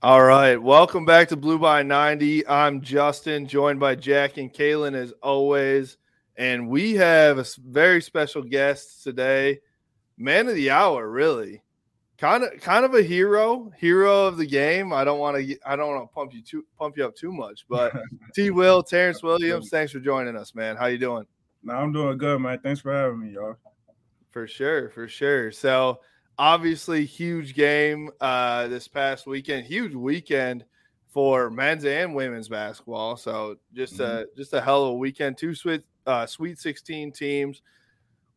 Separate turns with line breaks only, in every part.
All right. Welcome back to Blue by 90. I'm Justin, joined by Jack and Kaylin as always. And we have a very special guest today. Man of the hour, really. Kind of kind of a hero, hero of the game. I don't want to I don't want to pump you too pump you up too much, but T Will, Terrance Williams, thanks for joining us, man. How you doing?
No, I'm doing good, man. Thanks for having me, y'all.
For sure, for sure. So obviously huge game uh, this past weekend. Huge weekend for men's and women's basketball. So just mm-hmm. a just a hell of a weekend. Two sweet uh, Sweet 16 teams.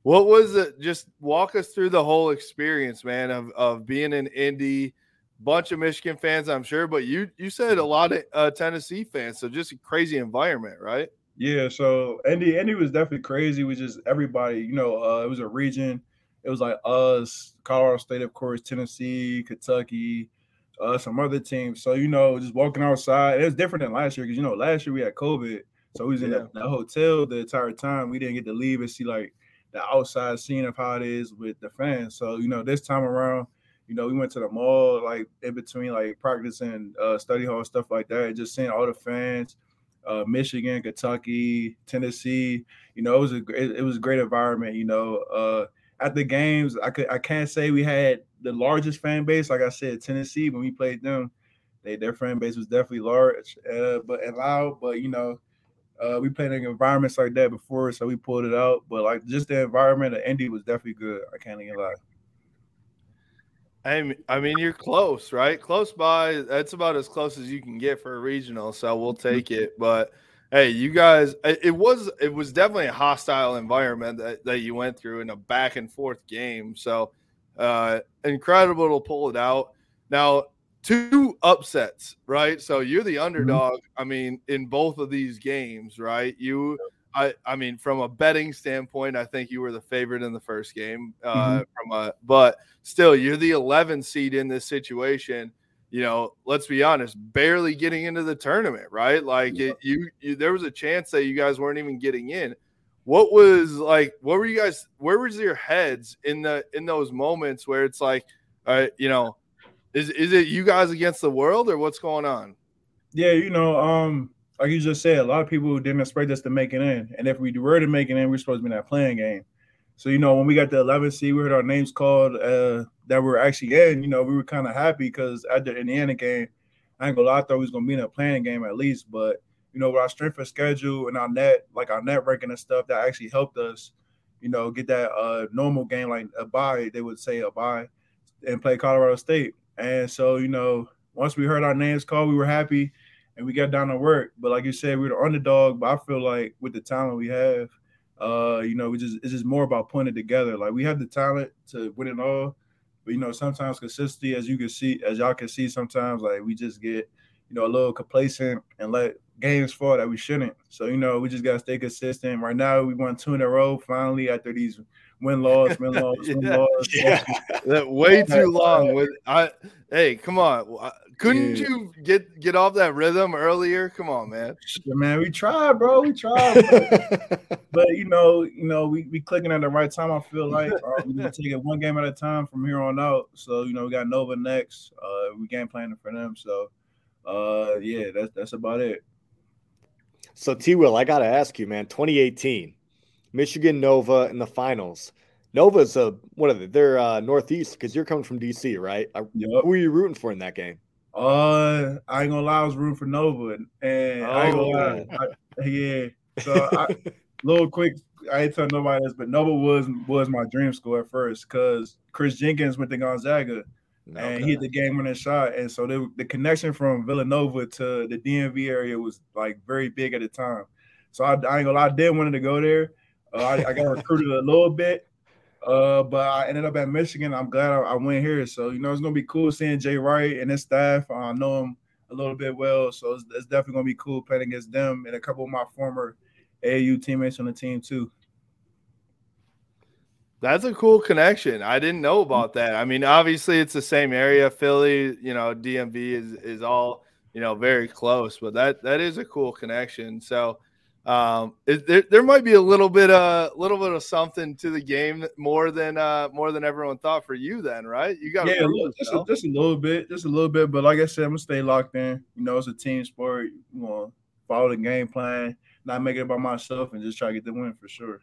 What was it? Just walk us through the whole experience, man, of of being in Indy. Bunch of Michigan fans, I'm sure, but you you said a lot of uh, Tennessee fans. So just a crazy environment, right?
Yeah. So Indy, Indy was definitely crazy. We just everybody, you know, uh, it was a region it was like us, Colorado State, of course, Tennessee, Kentucky, uh, some other teams. So you know, just walking outside, it was different than last year because you know last year we had COVID, so we was in yeah. hotel the entire time. We didn't get to leave and see like the outside scene of how it is with the fans. So you know, this time around, you know, we went to the mall like in between like practice and uh, study hall stuff like that, just seeing all the fans. Uh, Michigan, Kentucky, Tennessee. You know, it was a it, it was a great environment. You know, uh, at the games, I could I can't say we had the largest fan base. Like I said, Tennessee when we played them, they their fan base was definitely large, uh, but and loud. But you know, uh, we played in environments like that before, so we pulled it out. But like just the environment of Indy was definitely good. I can't even lie.
I mean, I mean, you're close, right? Close by. That's about as close as you can get for a regional, so we'll mm-hmm. take it. But hey, you guys, it was it was definitely a hostile environment that, that you went through in a back and forth game. So uh incredible to pull it out. Now, two upsets, right? So you're the mm-hmm. underdog. I mean, in both of these games, right? You I, I mean, from a betting standpoint, I think you were the favorite in the first game. Uh, mm-hmm. From a, but still, you're the 11 seed in this situation you know, let's be honest, barely getting into the tournament, right? Like it, you, you, there was a chance that you guys weren't even getting in. What was like? What were you guys? Where was your heads in the in those moments where it's like, uh, you know, is is it you guys against the world or what's going on?
Yeah, you know, um, like you just said, a lot of people didn't expect us to make it in, and if we were to make it in, we're supposed to be in that playing game. So you know, when we got the 11th seed, we heard our names called. Uh, that we're actually in, you know, we were kind of happy because at the Indiana game, I ain't gonna lie, I thought we was gonna be in a planning game at least. But you know, with our strength of schedule and our net, like our net ranking and stuff, that actually helped us. you know, get that uh normal game like a bye, they would say a bye, and play Colorado State. And so, you know, once we heard our names called, we were happy and we got down to work. But like you said, we are the underdog. But I feel like with the talent we have, uh, you know, we just it's just more about putting it together. Like we have the talent to win it all, but you know, sometimes consistency, as you can see, as y'all can see, sometimes like we just get, you know, a little complacent and let games fall that we shouldn't. So you know, we just gotta stay consistent. Right now, we won two in a row. Finally, after these win loss, win loss, win
Yeah.
loss.
Yeah. That way too long. With I, hey, come on. Couldn't
Yeah.
you get get off that rhythm earlier? Come on, man.
Man, we tried, bro. We tried, but, but, you know, you know, we we clicking at the right time. I feel like uh, we're gonna take it one game at a time from here on out. So you know, we got Nova next. Uh, we game planning for them. So, uh, yeah, that's that's about it.
So T Will, I gotta ask you, man. 2018, Michigan Nova in the finals. Nova's a what are they? They're uh, Northeast because you're coming from DC, right? Uh,
Yep.
Who are you rooting for in that game?
Uh, I ain't gonna lie, I was rooting for Nova, and, and I ain't gonna lie, I, yeah. So, I, little quick, I ain't telling nobody this, but Nova was was my dream school at first because Kris Jenkins went to Gonzaga, and he hit the game winning shot, and so they, the connection from Villanova to the DMV area was like very big at the time. So I, I ain't gonna lie, I did wanted to go there. Uh, I, I got recruited a little bit, uh, but I ended up at Michigan. I'm glad I, I went here. So you know, it's gonna be cool seeing Jay Wright and his staff. I know him a little bit well, so it's, it's definitely gonna be cool playing against them and a couple of my former AAU teammates on the team too.
That's a cool connection. I didn't know about that. I mean, obviously it's the same area. Philly, you know, DMV is is all you know very close, but that that is a cool connection. So um it, there, there might be a little bit uh little bit of something to the game more than uh more than everyone thought for you then right you got
yeah, a little- just, a, just a little bit, just a little bit. But like I said, I'm gonna stay locked in. You know, it's a team sport. You know, follow the game plan, not make it by myself, and just try to get the win for sure.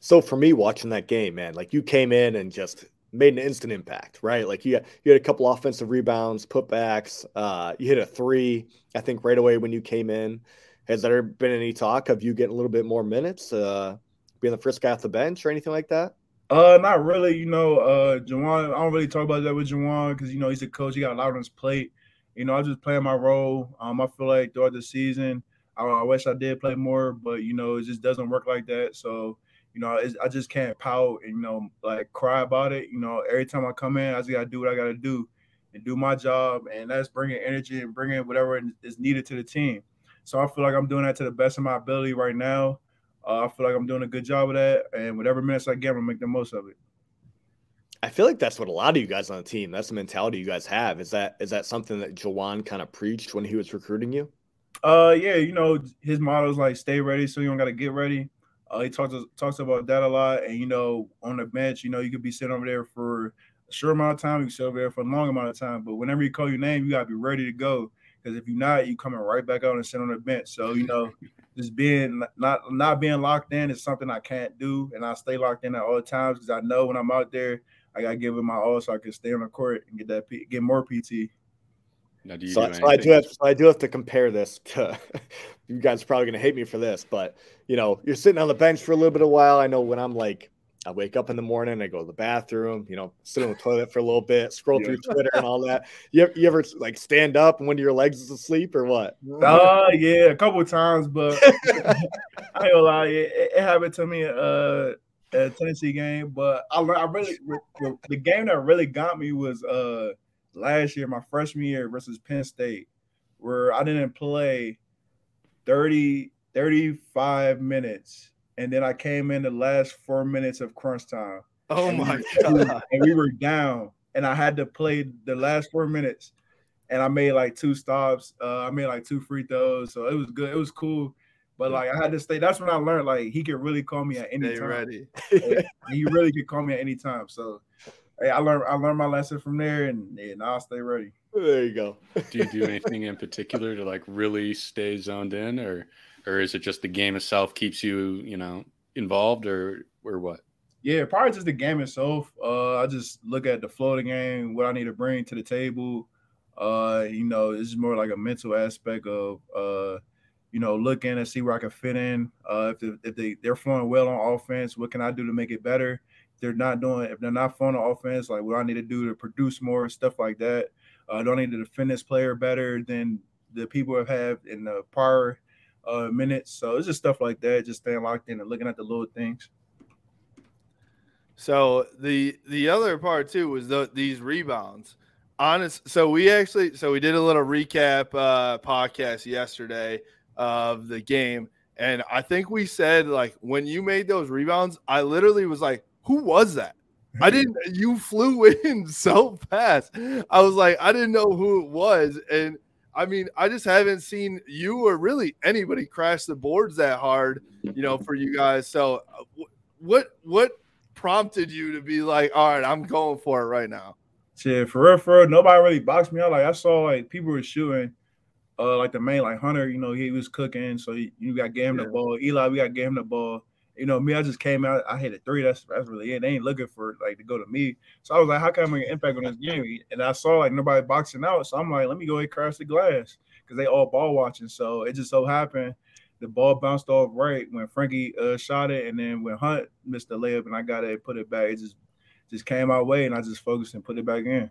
So for me, watching that game, man, like you came in and just made an instant impact, right? Like you you had a couple offensive rebounds, putbacks. Uh, you hit a three, I think, right away when you came in. Has there been any talk of you getting a little bit more minutes, uh, being the first guy off the bench or anything like that?
Uh, not really. You know, uh. I don't really talk about that with Juwan because you know he's a coach. He got a lot on his plate. You know, I'm just playing my role. Um, I feel like throughout the season, I, I wish I did play more, but you know, it just doesn't work like that. So, you know, I just can't pout and you know, like cry about it. You know, every time I come in, I just gotta do what I gotta do and do my job, and that's bringing energy and bringing whatever is needed to the team. So I feel like I'm doing that to the best of my ability right now. Uh, I feel like I'm doing a good job of that, and whatever minutes I get, I'm gonna make the most of it.
I feel like that's what a lot of you guys on the team. That's the mentality you guys have. Is that is that something that Juwan kind of preached when he was recruiting you?
Uh, yeah, you know his motto is like "Stay ready, so you don't got to get ready." Uh, he talks talks about that a lot, and you know, on the bench, you know, you could be sitting over there for a short amount of time, you can sit over there for a long amount of time, but whenever you call your name, you gotta be ready to go. Because if you're not, you're coming right back out and sit on the bench. So you know, just being not not being locked in is something I can't do, and I stay locked in at all times because I know when I'm out there, I gotta give it my all so I can stay on the court and get that P- get more PT.
Now, do you
So,
do
so I do have so I do have to compare this to you guys are probably gonna hate me for this, but you know, you're sitting on the bench for a little bit of while. I know when I'm like I wake up in the morning, I go to the bathroom, you know, sit on the toilet for a little bit, scroll
Yeah.
through Twitter and all that. You ever, you ever like stand up and one of your legs is asleep or what?
Uh yeah, a couple of times, but I ain't gonna lie, it, it happened to me uh at a Tennessee game. But I, lear- I really the, the game that really got me was uh last year, my freshman year versus Penn State, where I didn't play 30, 35 minutes, and then I came in the last four minutes of crunch time.
oh my
we,
god
and we were down, and I had to play the last four minutes, and I made like two stops. Uh, I made like two free throws, so it was good. It was cool, but like I had to stay. That's when I learned like he could really call me at any
stay
time.
ready
He really could call me at any time. So hey, I learned I learned my lesson from there, and, and now I stay ready.
There you go.
do you do anything in particular to like really stay zoned in, or or is it just the game itself keeps you, you know, involved, or or what?
Yeah, probably just the game itself. Uh, I just look at the flow of the game, what I need to bring to the table. Uh, you know, it's more like a mental aspect of uh, you know, looking and see where I can fit in. Uh, if they, if they they're flowing well on offense, what can I do to make it better? If they're not doing, if they're not flowing on offense, like what I need to do to produce more stuff like that. Uh, I need to defend this player better than the people have had in the prior uh, minutes? So it's just stuff like that, just staying locked in and looking at the little things.
So the the other part too was the, these rebounds. Honest. So we actually so we did a little recap uh, podcast yesterday of the game, and I think we said like when you made those rebounds, I literally was like, "Who was that?" I didn't. You flew in so fast. I was like, I didn't know who it was, and I mean, I just haven't seen you or really anybody crash the boards that hard, you know, for you guys. So, uh, what what prompted you to be like, all right, I'm going for it right now?
Shit, for real, for real, nobody really boxed me out. Like I saw, like people were shooting, uh, like the main, like Hunter, you know, he was cooking, so he, you got gave him the ball. Eli, we got gave him the ball. You know, me, I just came out, I hit a three. That's that's really it. They ain't looking for like to go to me. So I was like, how can I make an impact on this game? And I saw like nobody boxing out, so I'm like, let me go ahead and crash the glass because they all ball watching. So it just so happened the ball bounced off right when Frankie uh, shot it, and then when Hunt missed the layup and I got it, put it back. It just just came my way, and I just focused and put it back in.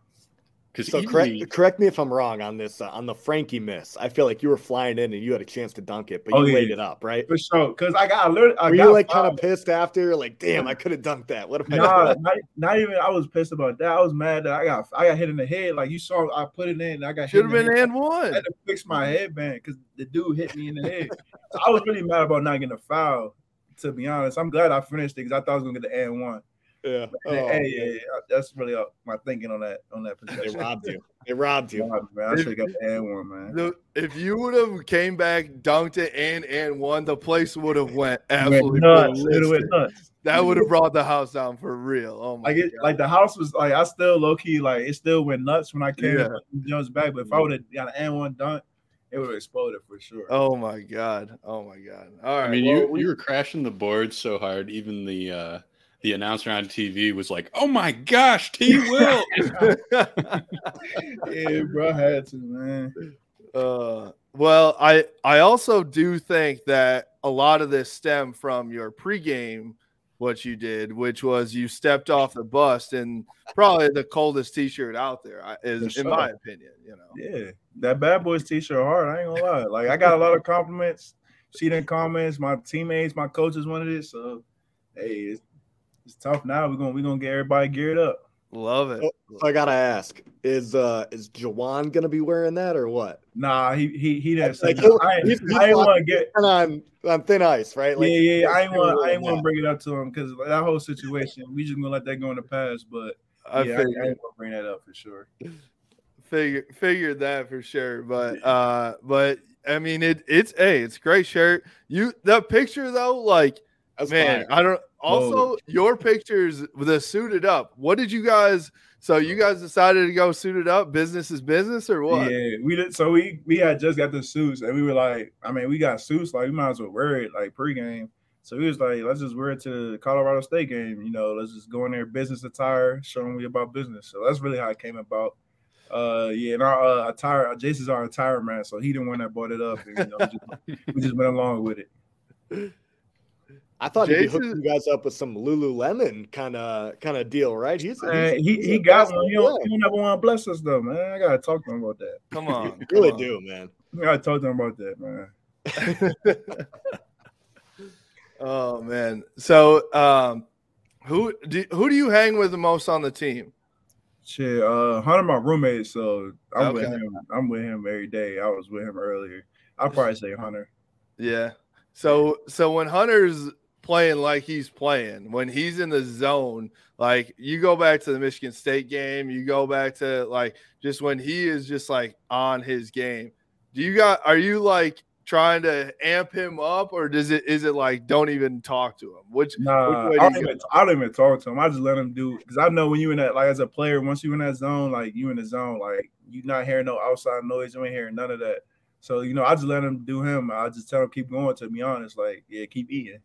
So correct, correct me if I'm wrong on this uh, on the Frankie miss. I feel like you were flying in and you had a chance to dunk it, but you
Oh, yeah.
laid it up, right?
For sure, because I got literally, I
Were
got
you like kind of pissed after? Like, damn, I could have dunked that. What if
Nah,
done?
not, not even. I was pissed about that. I was mad that I got I got hit in the head. Like you saw, I put it in. And I got
Should have been
head.
and one.
I had to fix my headband because the dude hit me in the head. so I was really mad about not getting a foul. To be honest, I'm glad I finished it because I thought I was gonna get the and one.
Yeah. Oh,
hey, yeah, yeah, that's really uh, my thinking on that on that possession.
They robbed you. They robbed you.
Robbed man. I should have got the and one, man.
The, if you would have came back, dunked it, and and won, the place would have went
Went
absolutely
nuts. It went nuts.
That would have brought the house down for real. Oh my
Like it,
god!
like the house was like I still low key like it still went nuts when I came
Yeah.
Jones back. But if I would have got an and one dunk, it would have exploded for sure.
oh my god! Oh my god! All right.
I mean,
well,
you
we-
you were crashing the board so hard, even the uh the announcer on TV was like, "Oh my gosh, T Will!"
yeah, bro, I had to, man.
Uh, well, I I also do think that a lot of this stemmed from your pregame, what you did, which was you stepped off the bus in probably the coldest T-shirt out there, I- is
For
in my opinion. You know,
Yeah, that bad boys t-shirt hard. I ain't gonna lie. Like I got a lot of compliments. See them comments. My teammates, my coaches wanted it. So hey, it's, it's tough now. We're gonna we're gonna get everybody geared up.
love it.
So I gotta ask: Is uh is Juwan gonna be wearing that or what?
Nah, he he he didn't say
Like,
that. I, ain't-
he's- he's
I ain't want to
walking
get
on on thin ice, right?
yeah, yeah, yeah. I ain't
he's
want I
wearing
ain't want to bring it up to him because that whole situation, we just gonna let that go in the past. But
I
yeah, I, I
figured.
ain't gonna bring that up for sure.
figure figured that for sure but uh but i mean it it's hey it's a great shirt you the picture though like
That's
man
fire.
i don't also your pictures with the suited up what did you guys so you guys decided to go suited up business is business or what
Yeah, we did. So we we had just got the suits, and we were like, I mean, we got suits, like we might as well wear it like pregame. So we was like, let's just wear it to the Colorado State game. You know, let's just go in there business attire, show them we about business. So that's really how it came about. Uh, yeah, and our uh, attire, Jason's our attire man, so he the one that brought it up, and you know, we, just, we just went along with it.
I thought he'd be hooking you guys up with some Lululemon kind of kind of deal, right? He's,
Man,
he's-
he
he's
he got
boss
one. He
on
don't,
way.
he don't ever want to bless us though, man. I gotta talk to him about that.
come on
You
come
really
on.
do, man.
I gotta talk to him about that, man.
oh man so um who do who do you hang with the most on the team
Shit, uh, Hunter, my roommate, so I'm with him. I'm with him every day. I was with him earlier. I'll probably say Hunter.
Yeah. So so when Hunter's playing like he's playing, when he's in the zone, like you go back to the Michigan State game, you go back to like just when he is just like on his game. Do you got are you like trying to amp him up or does it is it like don't even talk to him? Which
Nah,
which way
I
do
don't, even, I don't even talk to him. I just let him do because I know when you in that like as a player, once you in that zone, like you in the zone, like you not hearing no outside noise, you ain't hearing none of that. So you know, I just let him do him. I just tell him keep going. To be honest, like yeah, keep eating.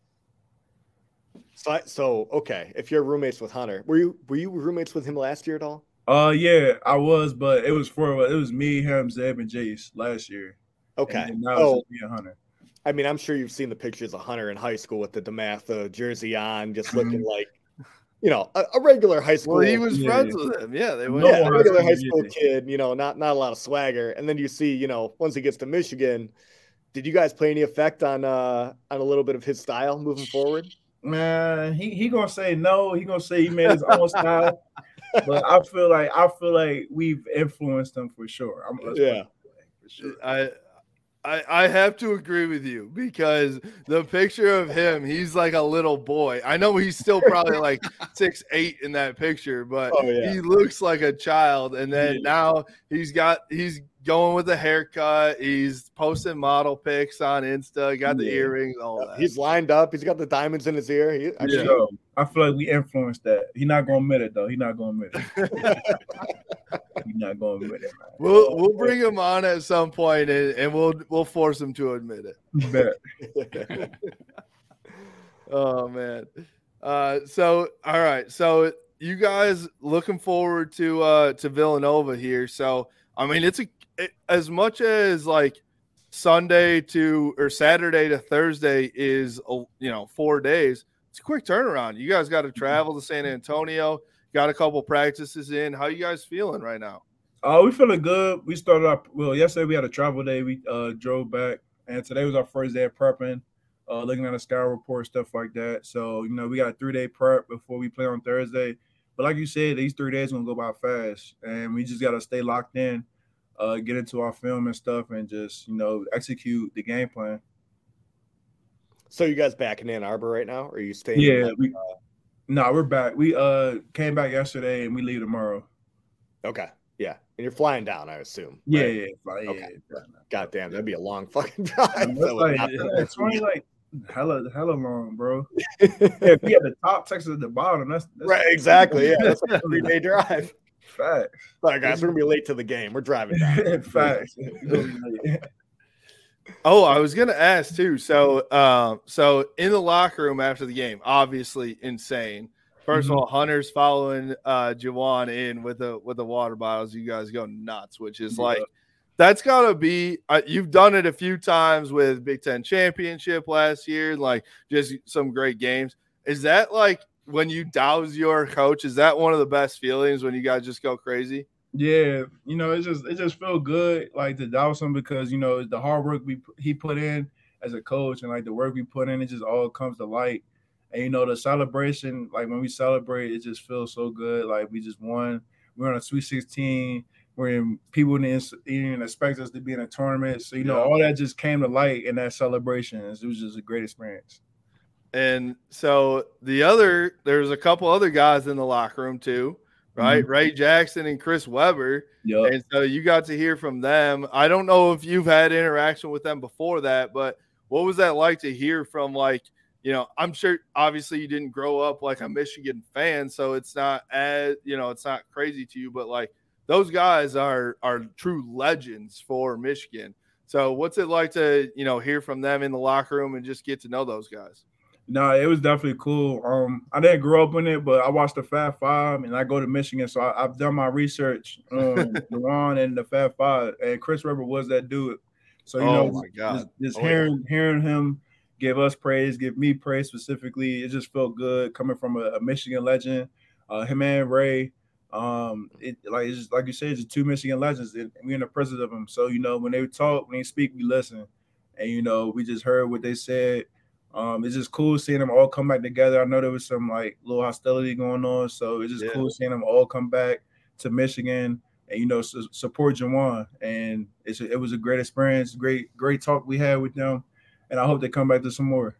So, I- so okay, if you're roommates with Hunter, were you were you roommates with him last year at all?
Uh, yeah, I was, but it was for it was me, him, Zeb, and Jace last year.
Okay.
And now
Oh,
it's just me and Hunter.
I mean, I'm sure you've seen the pictures of Hunter in high school with the DeMatha jersey on, just looking like, you know, a, a regular high school.
Well, he was
Yeah.
friends with him. Yeah, they went.
yeah,
No
a regular high school
be-
kid, you know, not not a lot of swagger. And then you see, you know, once he gets to Michigan, did you guys play any effect on uh on a little bit of his style moving forward?
Man, he he gonna say no. He gonna say he made his own style. But I feel like I feel like we've influenced him for sure. I'm, let's put it
Yeah.
for sure.
I, I I have to agree with you because the picture of him, he's like a little boy. I know he's still probably like six eight in that picture, but
Oh, yeah.
he looks like a child. And then
Yeah.
now he's got he's going with a haircut. He's posting model pics on Insta. Got the
Yeah.
earrings, all that.
He's lined up. He's got the diamonds in his ear. He, I
Yeah.
mean,
I feel like we influenced that. He's not gonna admit it though. He's not gonna admit it. Not gonna admit it. Man.
We'll we'll bring him on at some point and, and we'll we'll force him to admit it. Oh man. Uh so all right. So you guys looking forward to uh to Villanova here. So I mean it's a it, as much as like Sunday to or Saturday to Thursday is you know 4 days. It's a quick turnaround. You guys got to travel to San Antonio. Got a couple practices in. How you guys feeling right now?
Oh, we feeling good. We started up well yesterday. We had a travel day. We uh drove back, and today was our first day of prepping, uh, looking at a scout report, stuff like that. So you know, we got a three day prep before we play on Thursday. But like you said, these three days gonna go by fast, and we just gotta stay locked in, uh, get into our film and stuff, and just you know execute the game plan.
So you guys back in Ann Arbor right now? Or are you staying?
Yeah,
like,
we. No, we're back. We uh came back yesterday, and we leave tomorrow.
okay. Yeah. And you're flying down, I assume.
Yeah,
right?
yeah, like,
Okay.
yeah.
God damn, that'd be a long fucking drive.
Like,
not
it's only like hella hella long, bro. yeah, if you at the top, Texas at the bottom. That's, that's
Right, exactly. Yeah, that's like a three day drive.
facts.
All right, guys, we're gonna be late to the game. We're driving down.
facts.
Oh, I was gonna ask too. So, um, so in the locker room after the game, obviously insane. 1st
Mm-hmm.
of all, Hunter's following uh Juwan in with the with the water bottles. You guys go nuts, which is
Yeah.
like that's gotta be. Uh, you've done it a few times with Big Ten championship last year, like just some great games. Is that like when you douse your coach? Is that one of the best feelings when you guys just go crazy?
Yeah, you know, it just it just felt good like to douse him because you know the hard work we he put in as a coach and like the work we put in, it just all comes to light. And you know, the celebration, like when we celebrate, it just feels so good. Like we just won. We're on a Sweet 16. We're in people didn't even expect us to be in a tournament. So you know,
Yeah.
all that just came to light in that celebration. It was just a great experience.
And so the other, there's a couple other guys in the locker room too, right? Mm-hmm. Ray Jackson and Chris Webber.
Yeah.
And so you got to hear from them. I don't know if you've had interaction with them before that, but what was that like to hear from like, you know, I'm sure obviously you didn't grow up like a Michigan fan, so it's not as, you know, it's not crazy to you, but like those guys are are true legends for Michigan. So what's it like to, you know, hear from them in the locker room and just get to know those guys?
No, it was definitely cool. Um, I didn't grow up in it, but I watched the Fab Five, and I go to Michigan, so I, have done my research. Um, Ron and the Fab Five, and Chris Webber was that dude. So you
Oh
know, just, just
Oh, yeah.
hearing hearing him give us praise, give me praise specifically, it just felt good coming from a, a Michigan legend. Uh, him and Ray, um, it like it's just, like you said, it's two Michigan legends, and we're in the presence of them. So you know, when they talk, when they speak, we listen, and you know, we just heard what they said. Um, it's just cool seeing them all come back together. I know there was some like little hostility going on, so it's just
Yeah.
cool seeing them all come back to Michigan and you know su- support Juwan. And it's a, it was a great experience, great great talk we had with them, and I hope they come back to some more.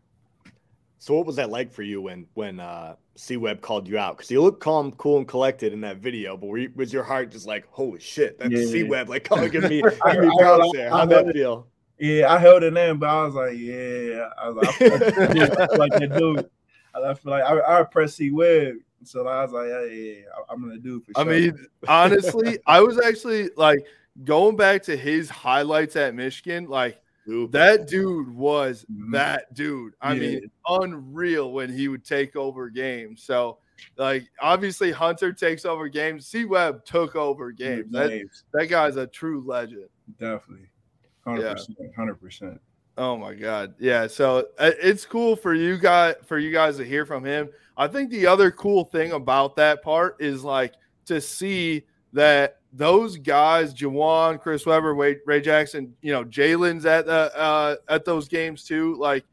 So what was that like for you when when uh C Webb called you out? Because you look calm, cool, and collected in that video, but were you, was your heart just like, holy shit, that's
Yeah.
C Webb like calling me me props there. How'd that feel?
Yeah, I held it in, but I was like, yeah, I was like, I feel like, I feel like that dude. I feel like I, I press C Webb, so I was like, yeah, yeah, yeah, I'm gonna do it for
I mean, honestly, I was actually like going back to his highlights at Michigan, like that dude was
Mhm.
that dude. I
Yeah.
mean, unreal when he would take over games. So, like, obviously, Hunter takes over games. C Webb took over games. That,
Games.
that guy's a true legend.
Definitely. Hundred percent. Hundred percent.
Oh my god. Yeah, so uh, it's cool for you guys for you guys to hear from him. I think the other cool thing about that part is like to see that those guys, Juwan, Chris Webber, Ray, Ray Jackson, you know, Jalen's at the uh, at those games too. Like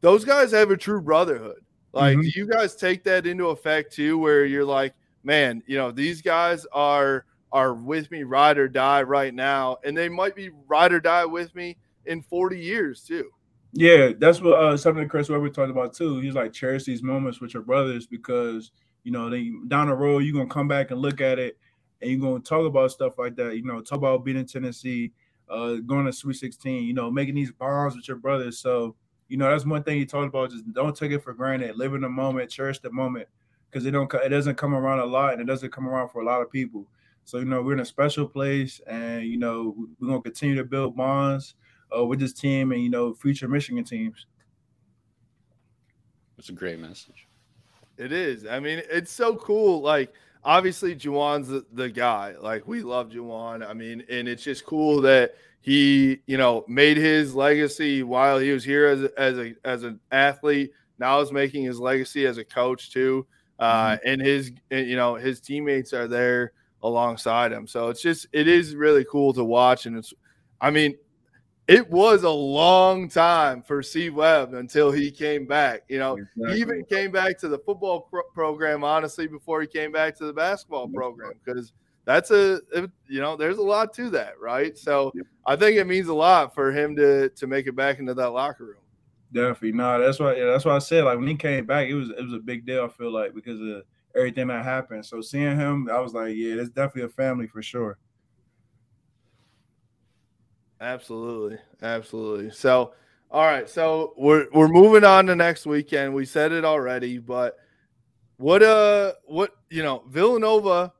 those guys have a true brotherhood. Like,
Mhm.
do you guys take that into effect too, where you're like, man, you know, these guys are are with me ride or die right now, and they might be ride or die with me in 40 years too.
Yeah, that's what uh, something Chris Webber talked about too. He's like cherish these moments with your brothers because you know they down the road you're gonna come back and look at it and you're gonna talk about stuff like that. You know, talk about being in Tennessee, uh, going to Sweet 16. You know, making these bonds with your brothers. So you know that's one thing he talked about. Just don't take it for granted. Live in the moment. Cherish the moment because it don't it doesn't come around a lot and it doesn't come around for a lot of people. So you know we're in a special place and you know we're gonna continue to build bonds uh, with this team and you know future Michigan teams.
It's a great message.
It is. I mean, it's so cool. Like, obviously, Juwan's the, the guy. Like, we love Juwan. I mean, and it's just cool that he, you know, made his legacy while he was here as a, as a as an athlete. Now is making his legacy as a coach too. Uh, and his, and, you know, his teammates are there alongside him. So it's just, it is really cool to watch. And it's, I mean, it was a long time for C Webb until he came back. You know, he even came back to the football pro- program honestly before he came back to the basketball program because that's a you know there's a lot to that, right? So I think it means a lot for him to to make it back into that locker room.
Definitely, no. That's why. Yeah, that's why I said like when he came back, it was it was a big deal. I feel like because of everything that happened. So seeing him, I was like, yeah, it's definitely a family for sure.
Absolutely, absolutely. So, all right, so we're we're moving on to next weekend. We said it already, but what uh what you know Villanova,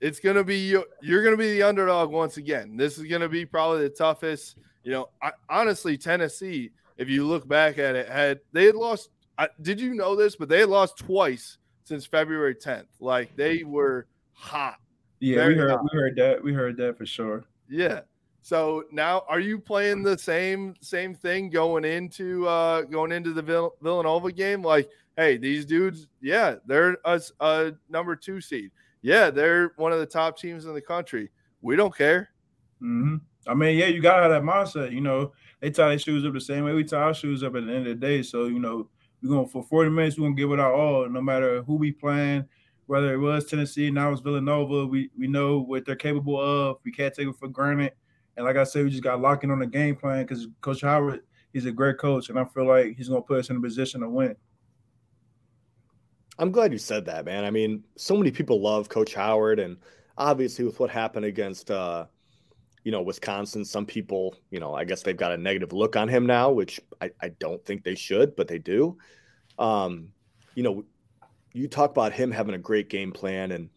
it's gonna be you- you're gonna be the underdog once again. This is gonna be probably the toughest. You know, I, honestly, Tennessee. If you look back at it, had they had lost. I, did you know this? But they had lost twice since February 10th. Like they were hot.
Yeah, we heard
hot.
we heard that. We heard that for sure.
Yeah. So now, are you playing the same same thing going into uh going into the Vill- Villanova game? Like, hey, these dudes, yeah, they're a number two seed. Yeah, they're one of the top teams in the country. We don't care.
hmm I mean, yeah, you gotta have that mindset. You know, they tie their shoes up the same way we tie our shoes up at the end of the day. So you know, we're going for 40 minutes. We're gonna give it our all, no matter who we playing. Whether it was Tennessee, now it's Villanova. We we know what they're capable of. We can't take it for granted. And like I said, we just got locked in on the game plan because Coach Howard, he's a great coach, and I feel like he's gonna put us in a position to win.
I'm glad you said that, man. I mean, so many people love Coach Howard, and obviously with what happened against, uh, you know, Wisconsin, some people, you know, I guess they've got a negative look on him now, which I, I don't think they should, but they do. Um, you know, you talk about him having a great game plan, and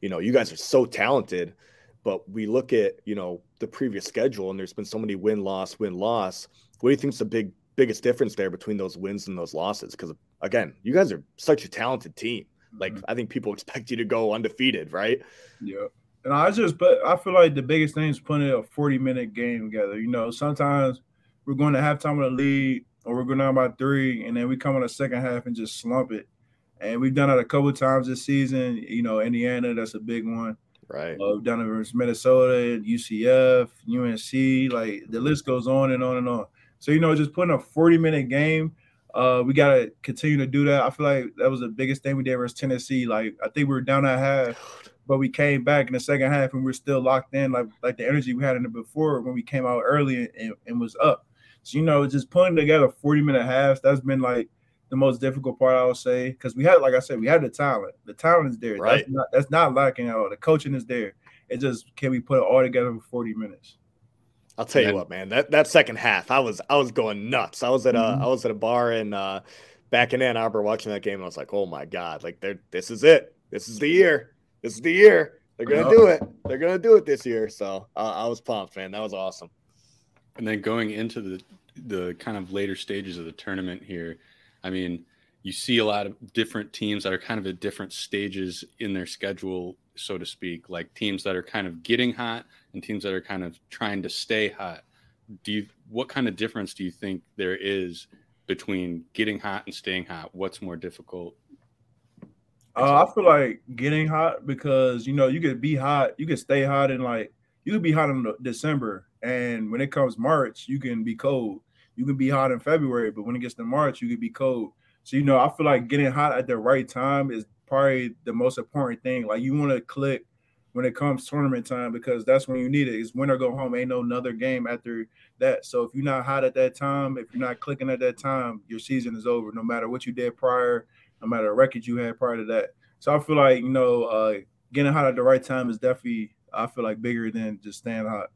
you know, you guys are so talented, but we look at you know the previous schedule, and there's been so many win loss win loss. What do you think's the big biggest difference there between those wins and those losses? Because again, you guys are such a talented team. Like I think people expect you to go undefeated, right?
Yeah. And I just, but I feel like the biggest thing is putting a 40 minute game together. You know, sometimes we're going to have time with a lead or we're going down by three, and then we come in the second half and just slump it. And we've done it a couple of times this season. You know, Indiana, that's a big one.
Right.
Uh, we've done it versus Minnesota, UCF, UNC. Like the list goes on and on and on. So, you know, just putting a 40 minute game, uh, we got to continue to do that. I feel like that was the biggest thing we did versus Tennessee. Like, I think we were down at half but we came back in the second half and we're still locked in like like the energy we had in it before when we came out early and, and was up. So you know, just putting together 40 minute halves, that's been like the most difficult part I would say. Because we had, like I said, we had the talent. The talent is there.
Right.
That's not that's not lacking at all. The coaching is there. It just can we put it all together for 40 minutes?
I'll tell you
And-
what, man. That that second half, I was I was going nuts. I was at a
Mhm.
I was at a bar in uh, back in Ann Arbor watching that game, and I was like, oh my god, like they're this is it. This is the year. This is the year. They're gonna do it. They're gonna do it this year. So uh, I was pumped, man. That was awesome.
And then going into the the kind of later stages of the tournament here, I mean, you see a lot of different teams that are kind of at different stages in their schedule, so to speak, like teams that are kind of getting hot and teams that are kind of trying to stay hot. do you what kind of difference do you think there is between getting hot and staying hot? What's more difficult?
Uh, I feel like getting hot because you know you could be hot, you could stay hot, and like you could be hot in December, and when it comes March, you can be cold. You can be hot in February, but when it gets to March, you can be cold. So you know, I feel like getting hot at the right time is probably the most important thing. Like you want to click when it comes tournament time because that's when you need it. It's win or go home. Ain't no another game after that. So if you're not hot at that time, if you're not clicking at that time, your season is over. No matter what you did prior, no matter the record you had prior to that. So I feel like you know, uh, getting hot at the right time is definitely I feel like bigger than just staying hot.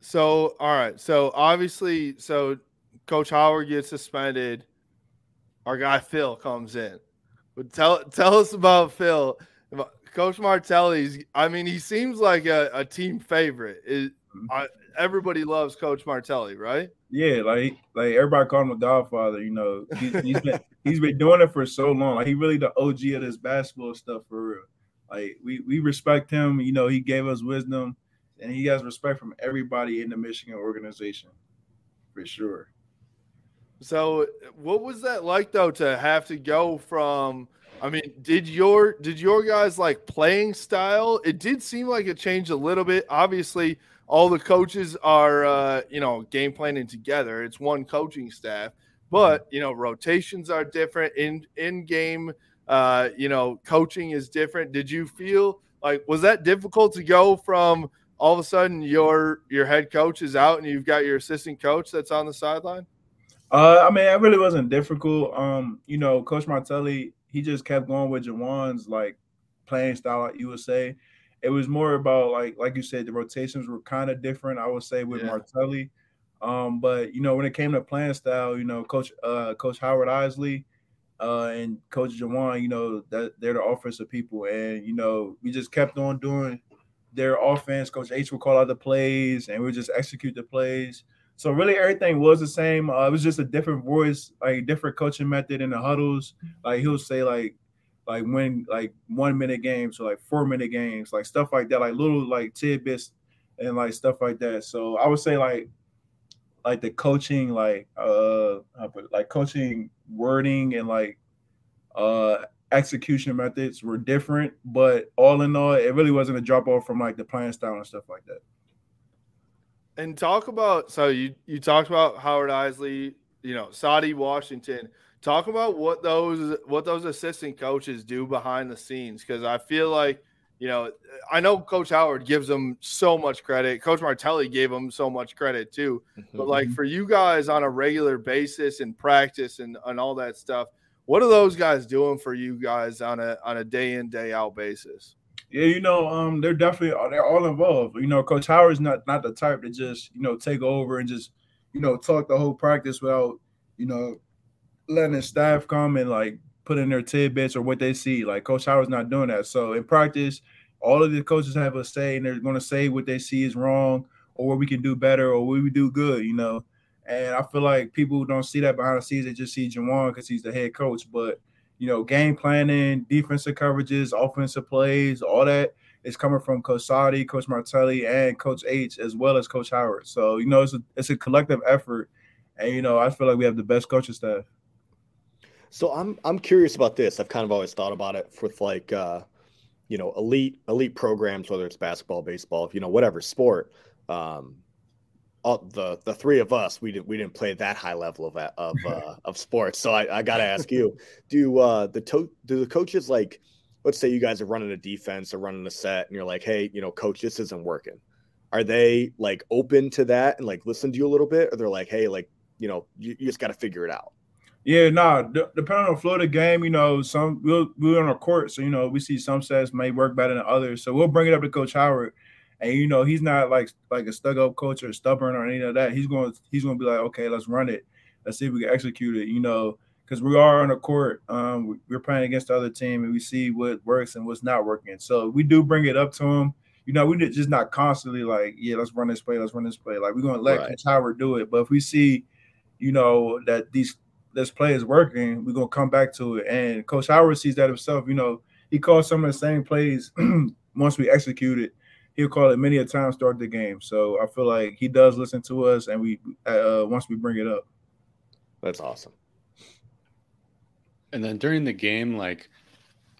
So all right, so obviously, so Coach Howard gets suspended. Our guy Phil comes in. But tell tell us about Phil. Coach Martelli's. I mean, he seems like a, a team favorite. It, mm-hmm. I, everybody loves Coach Martelli, right?
Yeah, like like everybody called him a Godfather. You know, he, he's been he's been doing it for so long. Like he really the OG of this basketball stuff for real. Like we we respect him. You know, he gave us wisdom, and he has respect from everybody in the Michigan organization, for sure.
So, what was that like though to have to go from? I mean, did your did your guys like playing style? It did seem like it changed a little bit. Obviously, all the coaches are uh, you know game planning together. It's one coaching staff, but you know rotations are different in in game. Uh, you know, coaching is different. Did you feel like was that difficult to go from all of a sudden your your head coach is out and you've got your assistant coach that's on the sideline?
Uh, I mean, it really wasn't difficult. Um, you know, Coach Martelli, he just kept going with Juwan's like playing style, like you would say. It was more about like, like you said, the rotations were kind of different. I would say with yeah. Martelli. Um, but you know, when it came to playing style, you know, Coach uh, Coach Howard Eisley. uh, and Coach Juwan, you know, that they're the offensive people, and you know, we just kept on doing their offense. Coach H would call out the plays, and we just execute the plays. So really, everything was the same. Uh, it was just a different voice, like different coaching method in the huddles. Like he'll say like, like when like one minute games or like four minute games, like stuff like that, like little like tidbits and like stuff like that. So I would say like, like the coaching, like uh, like coaching wording and like uh execution methods were different, but all in all, it really wasn't a drop off from like the playing style and stuff like that.
And talk about so you you talked about Howard Eisley, you know, Saddi Washington. Talk about what those what those assistant coaches do behind the scenes because I feel like you know I know Coach Howard gives them so much credit. Coach Martelli gave them so much credit too. Mm-hmm. But like for you guys on a regular basis in practice and and all that stuff, what are those guys doing for you guys on a on a day in day out basis?
Yeah, you know, um, they're definitely uh, they're all involved. You know, Coach Howard's not not the type to just you know take over and just you know talk the whole practice without you know letting staff come and like put in their tidbits or what they see. Like Coach Howard's not doing that. So in practice, all of the coaches have a say and they're going to say what they see is wrong or what we can do better or what we do good. You know, and I feel like people don't see that behind the scenes. They just see Juwan because he's the head coach, but you know, game planning, defensive coverages, offensive plays, all that is coming from Coach Saddi, Coach Martelli, and Coach H, as well as Coach Howard. So, you know, it's a it's a collective effort. And you know, I feel like we have the best coaching staff.
So I'm I'm curious about this. I've kind of always thought about it with like uh, you know, elite elite programs, whether it's basketball, baseball, you know, whatever sport. Um, all, the the three of us we didn't we didn't play that high level of of uh, of sports. So I, I got to ask you, do uh, the to- do the coaches like, let's say you guys are running a defense or running a set, and you're like, hey, you know, coach, this isn't working. Are they like open to that and like listen to you a little bit, or they're like, hey, like you know, you, you just got to figure it out.
Yeah, nah. D- depending on the flow of the game, you know, some we'll we're on a court, so you know, we see some sets may work better than others. So we'll bring it up to Coach Howard and you know, he's not like like a stuck up coach or stubborn or any of that. He's going he's going to be like, okay, let's run it. Let's see if we can execute it. You know, because we are on a court. Um, we're playing against the other team, and we see what works and what's not working. So we do bring it up to him. You know, we just not constantly like, yeah, let's run this play, let's run this play. Like we're gonna let right. Coach Howard do it. But if we see, you know, that these this play is working, we're gonna come back to it. And Coach Howard sees that himself. You know, he calls some of the same plays once we execute it he'll call it many a time start the game. So I feel like he does listen to us, and we uh, once we bring it up.
That's awesome.
And then during the game, like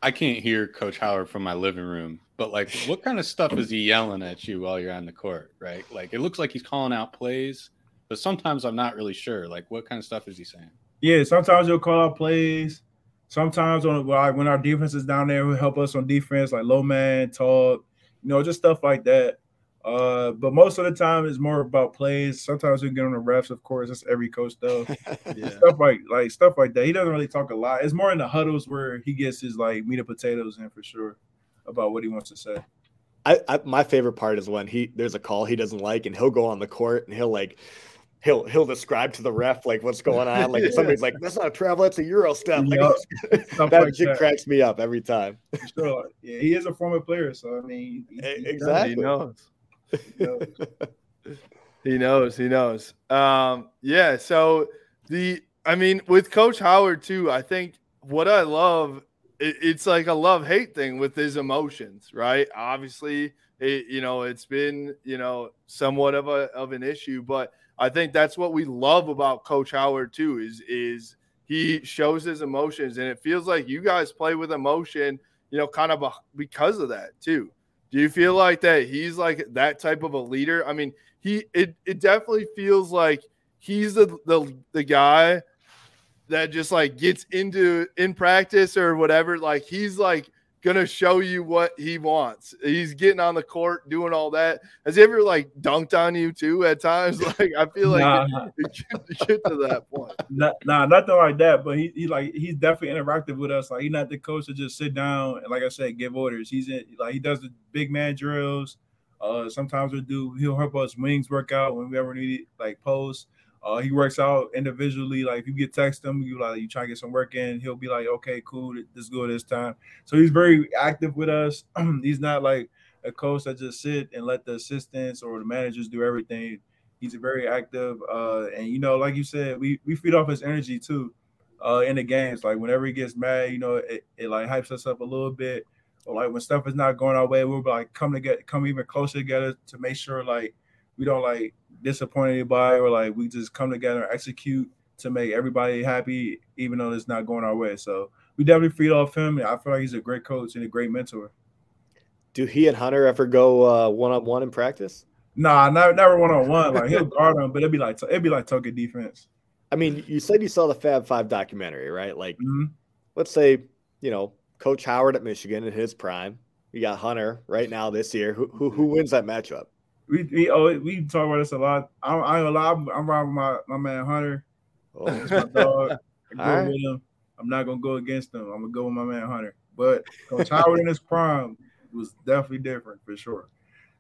I can't hear Coach Howard from my living room, but like, what kind of stuff is he yelling at you while you're on the court, right? Like, it looks like he's calling out plays, but sometimes I'm not really sure. Like, what kind of stuff is he saying?
Yeah, sometimes he'll call out plays. Sometimes on like when our defense is down there, he'll help us on defense, like low man talk, you know, just stuff like that. Uh, but most of the time it's more about plays. Sometimes we get on the refs, of course. That's every coach though. yeah. Stuff like like stuff like that. He doesn't really talk a lot. It's more in the huddles where he gets his like meat and potatoes in for sure about what he wants to say.
I, I my favorite part is when he there's a call he doesn't like and he'll go on the court and he'll like he'll he'll describe to the ref like what's going on. Like yeah. somebody's like, "That's not a travel, that's a Euro step." Like, yep. that like shit that. cracks me up every time.
Sure. Yeah, he is a former player, so I mean,
he, exactly.
He knows he knows. He knows. Um, yeah. So the, I mean, with Coach Howard too, I think what I love, it, it's like a love hate thing with his emotions, right? Obviously, it, you know, it's been you know somewhat of a of an issue, but I think that's what we love about Coach Howard too. Is is he shows his emotions, and it feels like you guys play with emotion, you know, kind of a, because of that too. Do you feel like that he's like that type of a leader? I mean, he it, it definitely feels like he's the, the the guy that just like gets into in practice or whatever. Like he's like gonna show you what he wants. He's getting on the court, doing all that. Has he ever like dunked on you too at times? Like I feel like nah. get, get, to that point.
Nah, nah, nothing like that. But he, he like he's definitely interactive with us. Like he's not the coach to just sit down and like I said, give orders. He's in like he does the big man drills. Uh, sometimes we'll do he'll help us wings work out when we ever need it, like post. Uh, he works out individually. Like if you get text him, you like you try to get some work in, he'll be like, okay, cool, this good this time. So he's very active with us. he's not like a coach that just sit and let the assistants or the managers do everything. He's very active, uh, and you know, like you said, we we feed off his energy too uh, in the games. Like whenever he gets mad, you know, it, it like hypes us up a little bit. Or like when stuff is not going our way, we'll be like come to get come even closer together to make sure like we don't like disappoint anybody or like we just come together and execute to make everybody happy, even though it's not going our way. So we definitely feed off him. I feel like he's a great coach and a great mentor.
Do he and Hunter ever go one on one in practice?
Nah, never, never one on one. Like he'll guard him, but it'd be like it'd be like token defense.
I mean, you said you saw the Fab Five documentary, right? Like, mm-hmm. let's say you know Coach Howard at Michigan in his prime. You got Hunter right now this year. Who who, who wins that matchup?
We we oh, we talk about this a lot. I, I ain't gonna lie, I'm, I'm riding my, my man Hunter. Oh. My dog. I right. with him. I'm not gonna go against him. I'm gonna go with my man Hunter. But Coach Howard in his prime was definitely different for sure.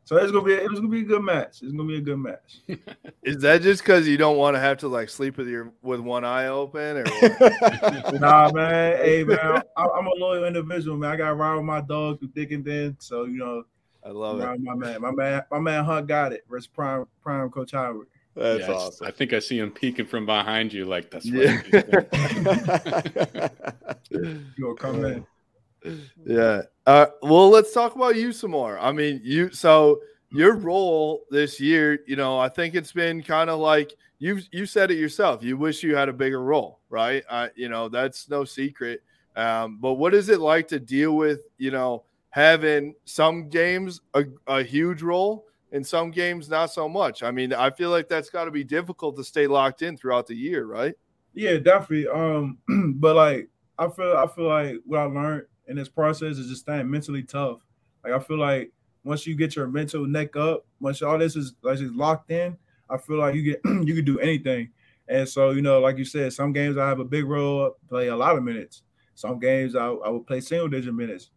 So it's gonna be it's gonna be a good match. It's gonna be a good match.
Is that just because you don't want to have to like sleep with your with one eye open, or
nah, man? Hey, man, I, am a loyal individual, man. I got to ride with my dog through thick and thin. So you know,
I love it.
My man, my man, my man Hunt got it. Versus Prime Prime Coach Howard.
That's yeah, awesome.
I think I see him peeking from behind you, like that's
yeah.
You'll come in.
Yeah. Uh, well, let's talk about you some more. I mean, you so your role this year, you know, I think it's been kind of like you you said it yourself. You wish you had a bigger role, right? Uh, you know, that's no secret. Um, but what is it like to deal with, you know, having some games a, a huge role in some games not so much. I mean, I feel like that's got to be difficult to stay locked in throughout the year, right?
Yeah, definitely. Um, but like I feel I feel like what I learned in this process is just staying mentally tough. Like I feel like once you get your mental neck up, once all this is like just locked in, I feel like you get you can do anything. And so, you know, like you said, some games I have a big role, play a lot of minutes. Some games I, I will play single digit minutes.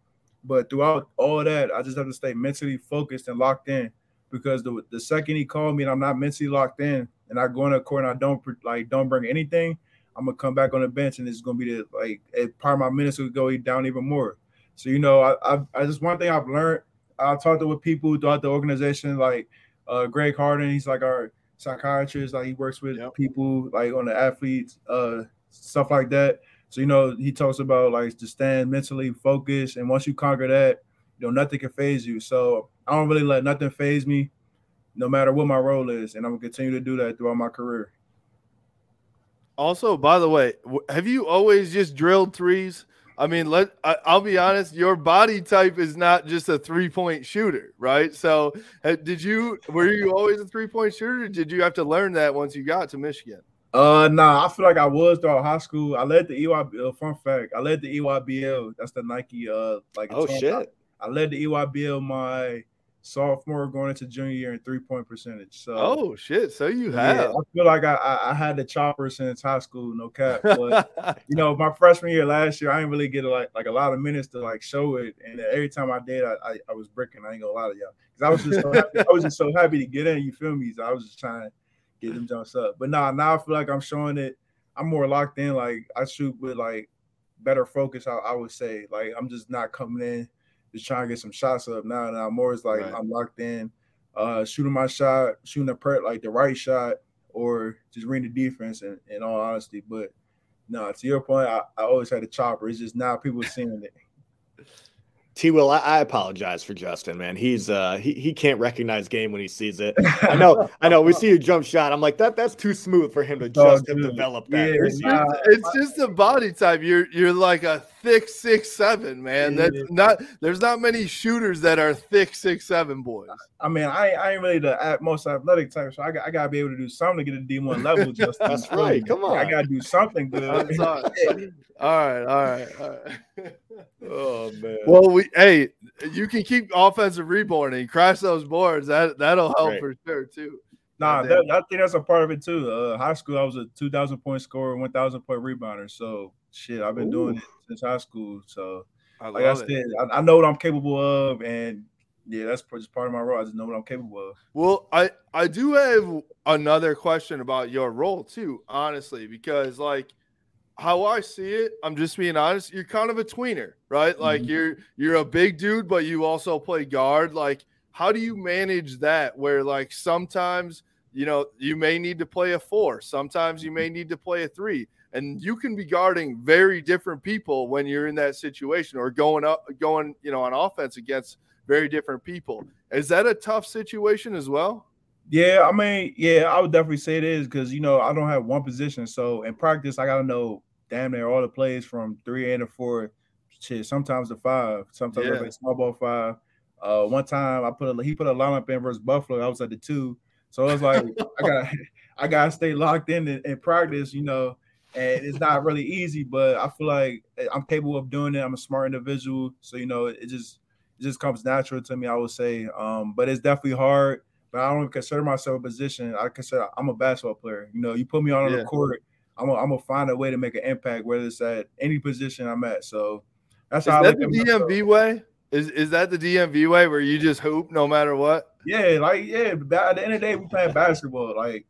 But throughout all that, I just have to stay mentally focused and locked in because the the second he called me and I'm not mentally locked in and I go in the court and I don't like don't bring anything, I'm gonna come back on the bench and it's gonna be the like part of my minutes will go down even more. So you know, I I, I just one thing I've learned. I talked with people throughout the organization, like uh, Greg Harden. He's like our psychiatrist. Like he works with yep. people like on the athletes, uh, stuff like that. So you know, he talks about like to stand mentally focused, and once you conquer that, you know, nothing can phase you. So I don't really let nothing phase me, no matter what my role is, and I'm gonna continue to do that throughout my career.
Also, by the way, have you always just drilled threes? I mean, let I, I'll be honest. Your body type is not just a three point shooter, right? So, did you were you always a three point shooter? Did you have to learn that once you got to Michigan?
Uh, nah, I feel like I was throughout high school. I led the EYBL. Uh, fun fact: I led the EYBL. That's the Nike. Uh, like
Oh shit.
I led the EYBL my sophomore going into junior year in three point percentage. So
Oh shit! So you
yeah,
have.
I feel like I, I I had the chopper since high school, no cap. But you know, my freshman year last year, I didn't really get like like a lot of minutes to like show it, and every time I did, I I, I was bricking. I ain't gonna lie to y'all because I was just so happy. I was just so happy to get in. You feel me? So I was just trying to get them jumps up. But nah, now I feel like I'm showing it. I'm more locked in. Like I shoot with like better focus. I, I would say like I'm just not coming in just trying to get some shots up now. Now more is like
Right.
I'm locked in, uh, shooting my shot, shooting the per like the right shot, or just reading the defense. In, in all honesty, but no, to your point, I, I always had a chopper. It's just now people seeing it.
T Will, I, I apologize for Justin, man. He's uh he, he can't recognize game when he sees it. I know, I know. We see a jump shot. I'm like, that that's too smooth for him to
Oh,
just have
dude.
developed that.
Yeah,
There's-
nah.
it's just the body type. You're you're like a thick six seven man. That's not. There's not many shooters that are thick six seven boys.
I mean, I, I ain't really the most athletic type, so I got I gotta be able to do something to get a D one level. Just
That's right. Come on, I
gotta do something
I'm
good.
all right, all right, all right.
Oh man.
Well, we hey, you can keep offensive rebounding, crash those boards. That that'll help
Right.
for sure too.
Nah,
Goddamn.
that, I think that's a part of it too. Uh, high school, I was a two thousand point scorer, one thousand point rebounder. So shit, I've been doing it since high school. So
I
like I said. I, I know what I'm capable of, and yeah, that's just part of my role. I just know what I'm capable of.
Well, I I do have another question about your role too, honestly, because like how I see it, I'm just being honest. You're kind of a tweener, right? Like
Mhm.
you're you're a big dude, but you also play guard. Like, how do you manage that? Where like sometimes you know you may need to play a four, sometimes you may need to play a three, and you can be guarding very different people when you're in that situation, or going up, going you know on offense against very different people. Is that a tough situation as well?
Yeah, I mean, yeah, I would definitely say it is because you know I don't have one position. So in practice, I gotta know damn near all the plays from three and to four. Shit, sometimes the five. Sometimes I
Yeah.
small ball five. Uh, one time I put a he put a lineup in versus Buffalo. I was at the two, so it was like I got to I gotta stay locked in, in in practice. You know, and it's not really easy, but I feel like eh, I'm capable of doing it. I'm a smart individual, so you know it just it just comes natural to me. I would say, um, but it's definitely hard but I don't consider myself a position. I consider I'm a basketball player. You know, you put me on
Yeah.
the court, I'm gonna I'm find a way to make an impact, whether it's at any position I'm at. So that's
Is
how I
that
look
the
at myself.
DMV way? Is is that the DMV way where you just hoop no matter what?
Yeah, like yeah. At the end of the day, we playing basketball. Like,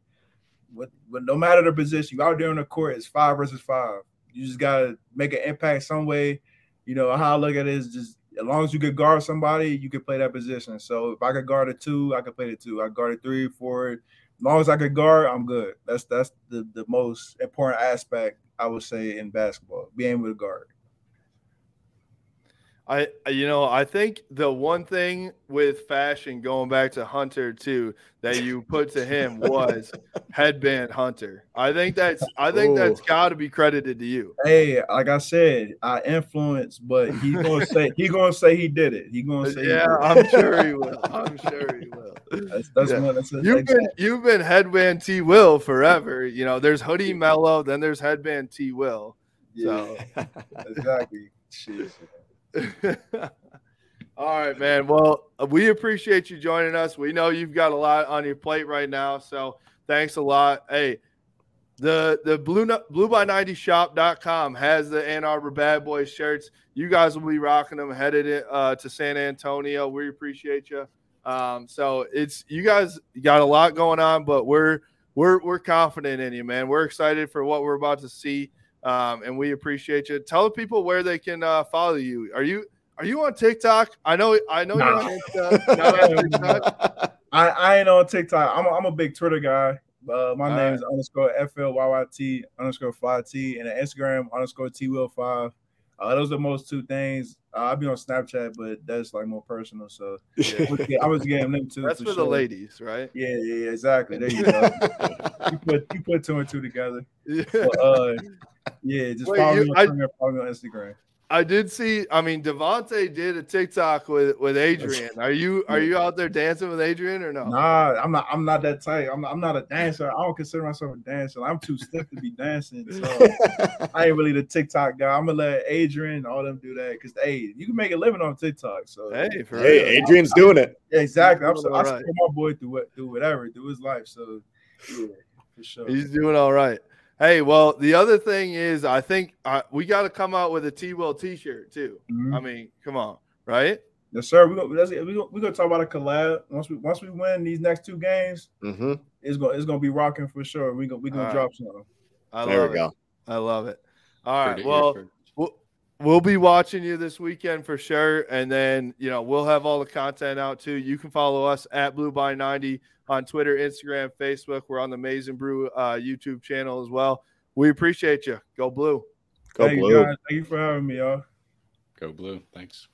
what, but no matter the position, you out there on the court, it's five versus five. You just gotta make an impact some way. You know how I look at it is just as long as you could guard somebody, you could play that position. So if I could guard a two, I could play the two. I guard a three, four. As long as I could guard, I'm good. That's that's the, the most important aspect I would say in basketball, being able to guard.
I you know I think the one thing with fashion going back to Hunter too that you put to him was headband Hunter. I think that's I think that's
Ooh.
got to be credited to you.
Hey, like I said, I influence, but he's gonna say he gonna say he did it. He gonna uh, say
Yeah. I'm sure he will. I'm sure he will.
That's, that's
Yeah.
That's a,
You've been you've been headband T Will forever. You know, there's hoodie Melo, then there's headband T Will. So
exactly. Shit.
All right, man. Well, we appreciate you joining us. We know you've got a lot on your plate right now, so thanks a lot. Hey, the the blue blue by 90 shop.com has the Ann Arbor Bad Boys shirts. You guys will be rocking them headed uh, to San Antonio. We appreciate you. Um, so it's you guys got a lot going on, but we're we're we're confident in you, man. We're excited for what we're about to see. Um, and we appreciate you. Tell the people where they can uh, follow you. Are you are you on TikTok? I know I know you're on. TikTok.
I, I ain't on TikTok. I'm a, I'm a big Twitter guy. Uh, my
All
name
right.
is underscore F L Y Y T underscore five T and the Instagram underscore T Will five. Uh, those are the most two things. Uh, I'll be on Snapchat, but that's like more personal. So yeah, I was getting them too.
That's for,
for
the ladies, right?
Yeah, yeah, yeah, exactly. There you go. you put you put two and two together.
Yeah.
But, uh, yeah, just
Wait,
follow,
you-
me
I-
on Twitter, follow me on Instagram.
I did see. I mean, Devonte did a TikTok with with Adrian. Are you are you out there dancing with Adrian or no?
Nah, I'm not. I'm not that tight. I'm not, I'm not a dancer. I don't consider myself a dancer. I'm too stiff to be dancing. So I ain't really the TikTok guy. I'm gonna let Adrian and all them do that because hey, you can make a living on TikTok. So
Hey, for
Hey,
real.
Adrian's doing it.
Yeah, exactly. I'm
He's
so,
doing
I support my boy through what through whatever through his life. So yeah, for sure.
He's doing all right. Hey, well, the other thing is, I think uh, we got to come out with a T Will T-shirt too.
Mhm.
I mean, come on, right?
Yes, sir. We're gonna, that's, we gonna, we gonna talk about a collab once we once we win these next two games.
hmm
It's gonna it's gonna be rocking for sure. We gonna we gonna
All right.
drop something.
I
There
love
we
it.
go.
I love it. All
Heard
right.
it here
Well, we'll we'll be watching you this weekend for sure, and then you know we'll have all the content out too. You can follow us at Blue by ninety on Twitter, Instagram, Facebook. We're on the Amazing Brew uh, YouTube channel as well. We appreciate you. Go Blue.
Go
Thank
blue.
you guys. Thank you for having me, y'all.
Go blue. Thanks.